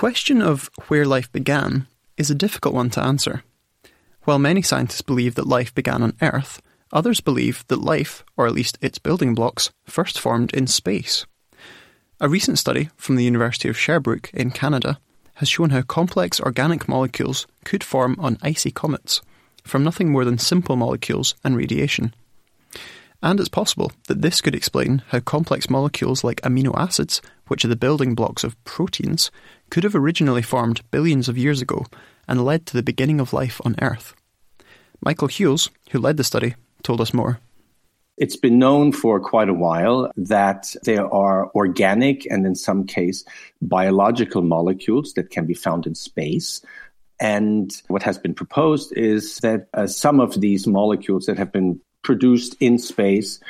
question of where life began is a difficult one to answer. While many scientists believe that life began on Earth, others believe that life, or at least its building blocks, first formed in space. A recent study from the University of Sherbrooke in Canada has shown how complex organic molecules could form on icy comets from nothing more than simple molecules and radiation. And it's possible that this could explain how complex molecules like amino acids, which are the building blocks of proteins, could have originally formed billions of years ago and led to the beginning of life on Earth. Michael Huels, who led the study, told us more. It's been known for quite a while that there are organic and in some case biological molecules that can be found in space. And what has been proposed is that uh, some of these molecules that have been produced in space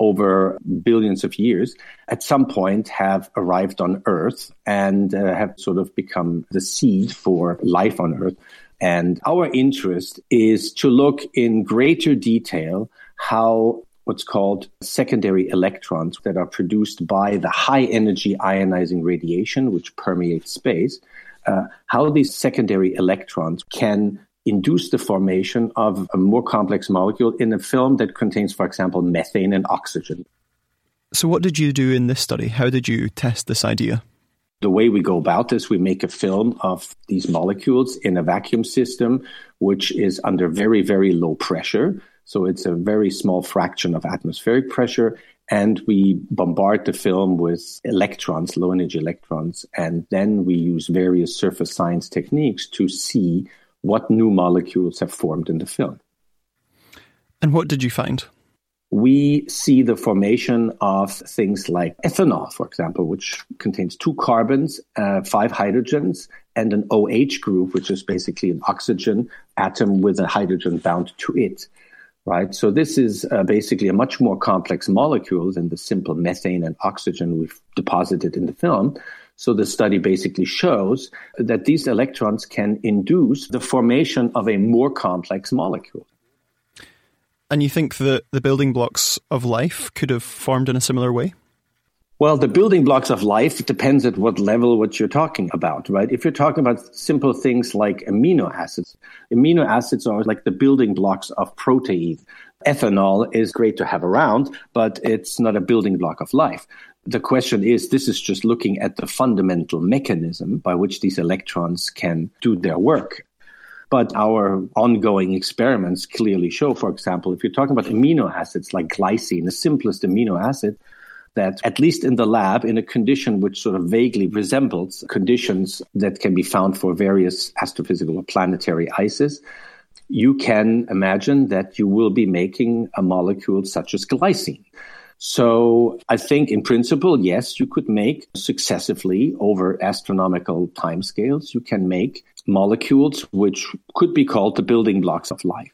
over billions of years at some point have arrived on Earth and uh, have sort of become the seed for life on Earth. And our interest is to look in greater detail how what's called secondary electrons that are produced by the high energy ionizing radiation, which permeates space, uh, how these secondary electrons can induce the formation of a more complex molecule in a film that contains, for example, methane and oxygen. So, what did you do in this study? How did you test this idea? The way we go about this, we make a film of these molecules in a vacuum system, which is under very, very low pressure. So it's a very small fraction of atmospheric pressure. And we bombard the film with electrons, low energy electrons. And then we use various surface science techniques to see what new molecules have formed in the film. And what did you find? We see the formation of things like ethanol, for example, which contains two carbons, uh, five hydrogens, and an OH group, which is basically an oxygen atom with a hydrogen bound to it right? So this is uh, basically a much more complex molecule than the simple methane and oxygen we've deposited in the film. So the study basically shows that these electrons can induce the formation of a more complex molecule. And you think that the building blocks of life could have formed in a similar way? Well, the building blocks of life depends at what level what you're talking about, right? If you're talking about simple things like amino acids, amino acids are like the building blocks of protein. Ethanol is great to have around, but it's not a building block of life. The question is, this is just looking at the fundamental mechanism by which these electrons can do their work. But our ongoing experiments clearly show, for example, if you're talking about amino acids like glycine, the simplest amino acid, that at least in the lab, in a condition which sort of vaguely resembles conditions that can be found for various astrophysical or planetary ices, you can imagine that you will be making a molecule such as glycine. So I think in principle, yes, you could make successively over astronomical timescales, you can make molecules which could be called the building blocks of life.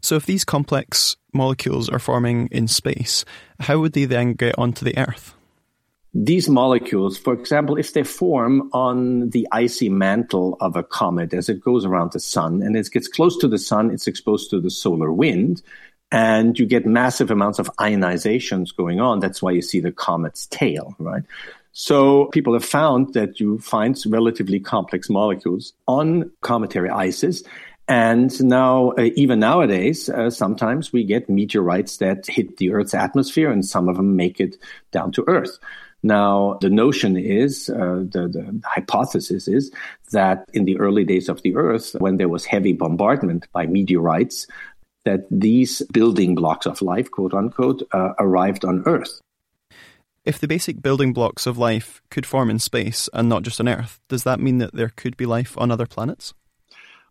So if these complex molecules are forming in space, how would they then get onto the Earth? These molecules, for example, if they form on the icy mantle of a comet as it goes around the sun and it gets close to the sun, it's exposed to the solar wind and you get massive amounts of ionizations going on. That's why you see the comet's tail, right? So people have found that you find relatively complex molecules on cometary ices and now, uh, even nowadays, uh, sometimes we get meteorites that hit the Earth's atmosphere, and some of them make it down to Earth. Now, the notion is, uh, the, the hypothesis is that in the early days of the Earth, when there was heavy bombardment by meteorites, that these building blocks of life, quote unquote, uh, arrived on Earth. If the basic building blocks of life could form in space and not just on Earth, does that mean that there could be life on other planets?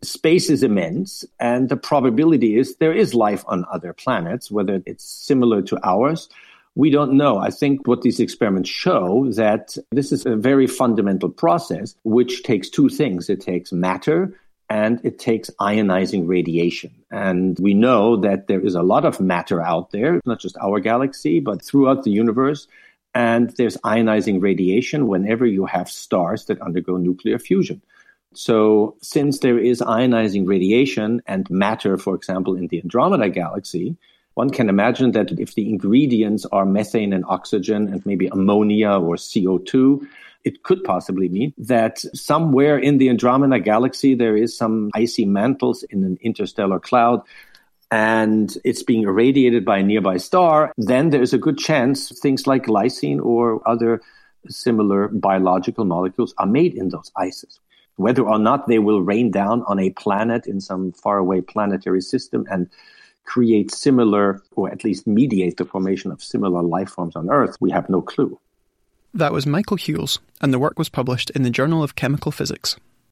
Space is immense, and the probability is there is life on other planets, whether it's similar to ours. We don't know. I think what these experiments show that this is a very fundamental process which takes two things. It takes matter and it takes ionizing radiation. And we know that there is a lot of matter out there, not just our galaxy, but throughout the universe. And there's ionizing radiation whenever you have stars that undergo nuclear fusion. So, since there is ionizing radiation and matter, for example, in the Andromeda galaxy, One can imagine that if the ingredients are methane and oxygen and maybe ammonia or CO2, it could possibly mean that somewhere in the Andromeda galaxy there is some icy mantles in an interstellar cloud and it's being irradiated by a nearby star, then there's a good chance things like lysine or other similar biological molecules are made in those ices. Whether or not they will rain down on a planet in some faraway planetary system and create similar, or at least mediate the formation of similar life forms on Earth, we have no clue. That was Michael Huels, and the work was published in the Journal of Chemical Physics.